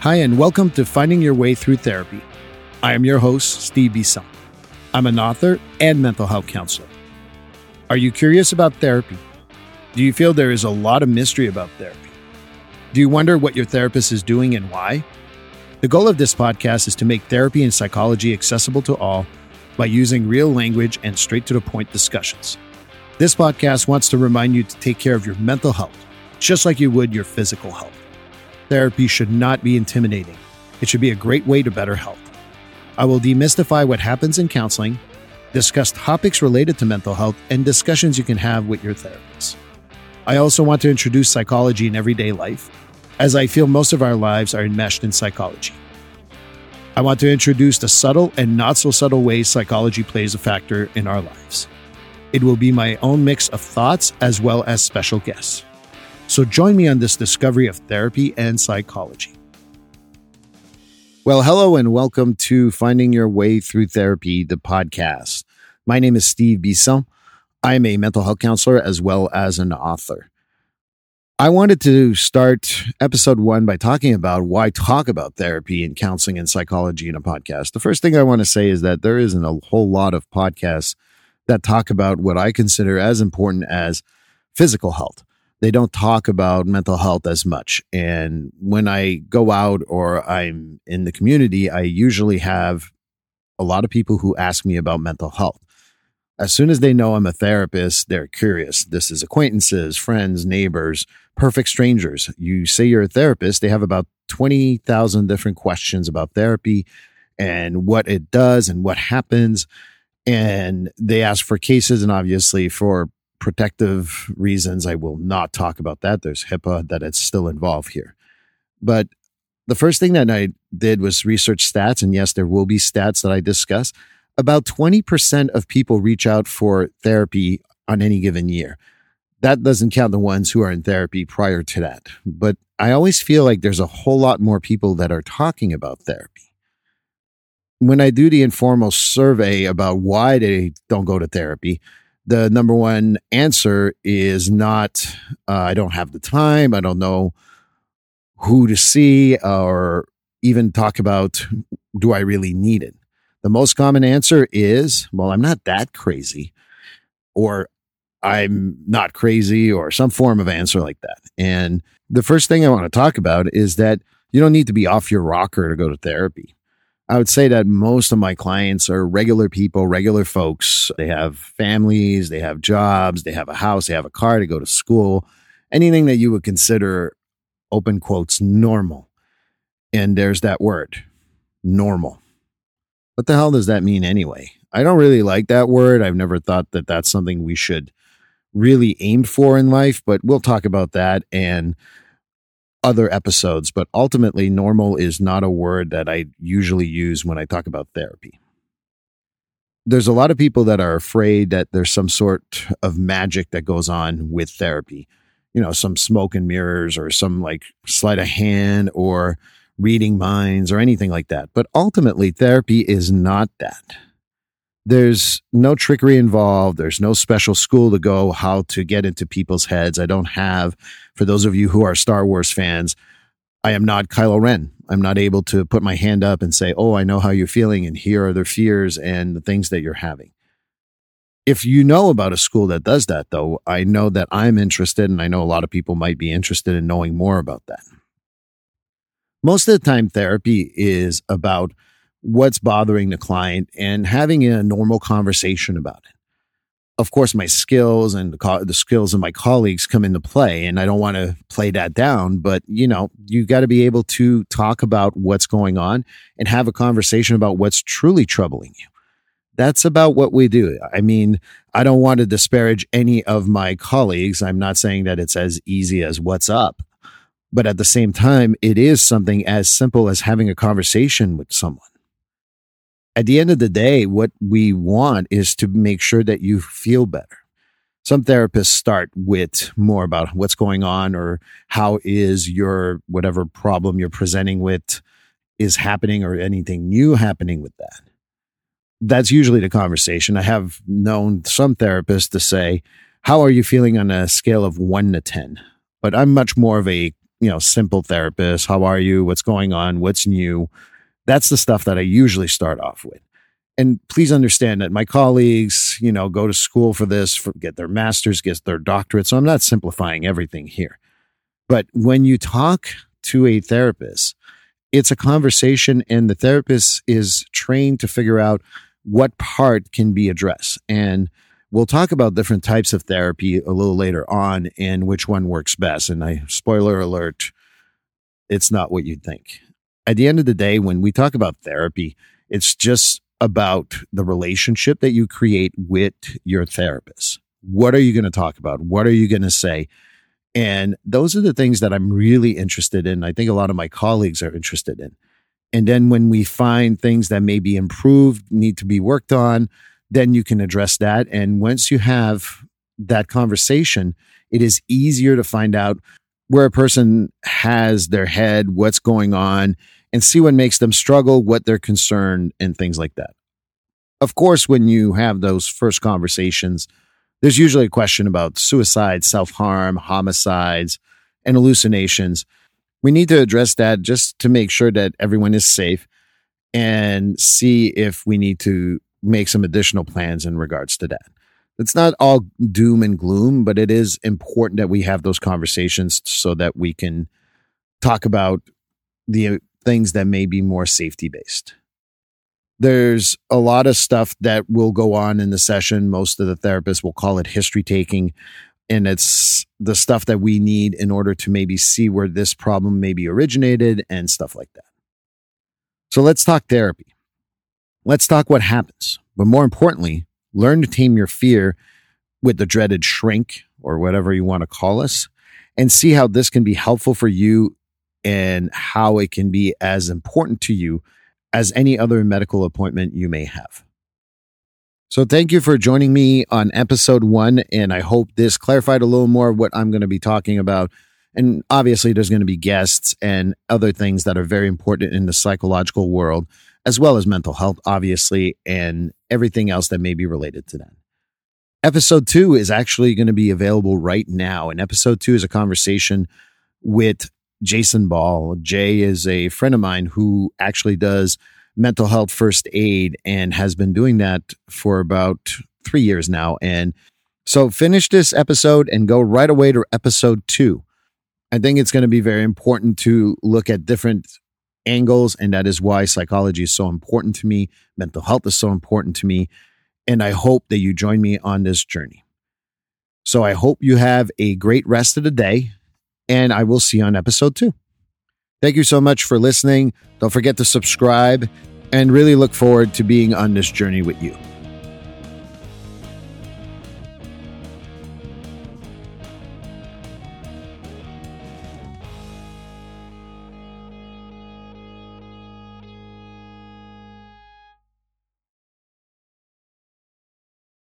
Hi, and welcome to Finding Your Way Through Therapy. I am your host, Steve Bisson. I'm an author and mental health counselor. Are you curious about therapy? Do you feel there is a lot of mystery about therapy? Do you wonder what your therapist is doing and why? The goal of this podcast is to make therapy and psychology accessible to all by using real language and straight to the point discussions. This podcast wants to remind you to take care of your mental health, just like you would your physical health. Therapy should not be intimidating. It should be a great way to better health. I will demystify what happens in counseling, discuss topics related to mental health, and discussions you can have with your therapist. I also want to introduce psychology in everyday life, as I feel most of our lives are enmeshed in psychology. I want to introduce the subtle and not so subtle ways psychology plays a factor in our lives. It will be my own mix of thoughts as well as special guests. So join me on this discovery of therapy and psychology. Well, hello and welcome to Finding Your Way Through Therapy, the podcast. My name is Steve Bisson. I am a mental health counselor as well as an author. I wanted to start episode one by talking about why talk about therapy and counseling and psychology in a podcast. The first thing I want to say is that there isn't a whole lot of podcasts that talk about what I consider as important as physical health they don't talk about mental health as much. And when I go out or I'm in the community, I usually have a lot of people who ask me about mental health. As soon as they know I'm a therapist, they're curious. This is acquaintances, friends, neighbors, perfect strangers. You say you're a therapist, they have about 20,000 different questions about therapy and what it does and what happens. And they ask for cases and obviously for protective reasons, I will not talk about that. There's HIPAA that it's still involved here. But the first thing that I did was research stats. And yes, there will be stats that I discuss. About 20% of people reach out for therapy on any given year. That doesn't count the ones who are in therapy prior to that. But I always feel like there's a whole lot more people that are talking about therapy. When I do the informal survey about why they don't go to therapy, the number one answer is not uh, i don't have the time i don't know who to see or even talk about do i really need it. The most common answer is well i'm not that crazy or i'm not crazy or some form of answer like that. And the first thing i want to talk about is that you don't need to be off your rocker to go to therapy I would say that most of my clients are regular people, regular folks. They have families, they have jobs, they have a house, they have a car to go to school, anything that you would consider, open quotes, normal. And there's that word, normal. What the hell does that mean anyway? I don't really like that word. I've never thought that that's something we should really aim for in life, but we'll talk about that. And other episodes, but ultimately, normal is not a word that I usually use when I talk about therapy. There's a lot of people that are afraid that there's some sort of magic that goes on with therapy. You know, some smoke and mirrors or some like sleight of hand or reading minds or anything like that. But ultimately, therapy is not that there's no trickery involved. There's no special school to go how to get into people's heads. I don't have, for those of you who are Star Wars fans, I am not Kylo Ren. I'm not able to put my hand up and say, Oh, I know how you're feeling, and here are the fears and the things that you're having. If you know about a school that does that, though, I know that I'm interested, and I know a lot of people might be interested in knowing more about that. Most of the time, therapy is about what's bothering the client and having a normal conversation about it. Of course, my skills and the, co- the skills of my colleagues come into play, and I don't want to play that down. But you know, you got to be able to talk about what's going on and have a conversation about what's truly troubling you. That's about what we do. I mean, I don't want to disparage any of my colleagues. I'm not saying that it's as easy as what's up, but at the same time, it is something as simple as having a conversation with someone at the end of the day, what we want is to make sure that you feel better. Some therapists start with more about what's going on or how is your whatever problem you're presenting with is happening or anything new happening with that. That's usually the conversation. I have known some therapists to say, How are you feeling on a scale of one to 10? But I'm much more of a you know, simple therapist. How are you? What's going on? What's new? That's the stuff that I usually start off with. And please understand that my colleagues, you know, go to school for this, for, get their master's, get their doctorate. So I'm not simplifying everything here. But when you talk to a therapist, it's a conversation and the therapist is trained to figure out what part can be addressed. And we'll talk about different types of therapy a little later on and which one works best. And I, spoiler alert, it's not what you'd think. At the end of the day, when we talk about therapy, it's just about the relationship that you create with your therapist. What are you going to talk about? What are you going to say? And those are the things that I'm really interested in. I think a lot of my colleagues are interested in. And then when we find things that may be improved, need to be worked on, then you can address that. And once you have that conversation, it is easier to find out where a person has their head, what's going on, and see what makes them struggle, what they're concerned, and things like that. Of course, when you have those first conversations, there's usually a question about suicide, self harm, homicides, and hallucinations. We need to address that just to make sure that everyone is safe and see if we need to make some additional plans in regards to that. It's not all doom and gloom, but it is important that we have those conversations so that we can talk about the uh, things that may be more safety based. There's a lot of stuff that will go on in the session. Most of the therapists will call it history taking. And it's the stuff that we need in order to maybe see where this problem maybe originated and stuff like that. So let's talk therapy. Let's talk what happens. But more importantly, learn to tame your fear with the dreaded shrink or whatever you want to call us and see how this can be helpful for you and how it can be as important to you as any other medical appointment you may have. So, thank you for joining me on episode one. And I hope this clarified a little more of what I'm going to be talking about. And obviously, there's going to be guests and other things that are very important in the psychological world as well as mental health, obviously, and everything else that may be related to that. Episode two is actually going to be available right now. And episode two is a conversation with Jason Ball. Jay is a friend of mine who actually does mental health first aid and has been doing that for about three years now. And so finish this episode and go right away to episode two. I think it's going to be very important to look at different angles. And that is why psychology is so important to me. Mental health is so important to me. And I hope that you join me on this journey. So I hope you have a great rest of the day. And I will see you on episode two. Thank you so much for listening. Don't forget to subscribe and really look forward to being on this journey with you.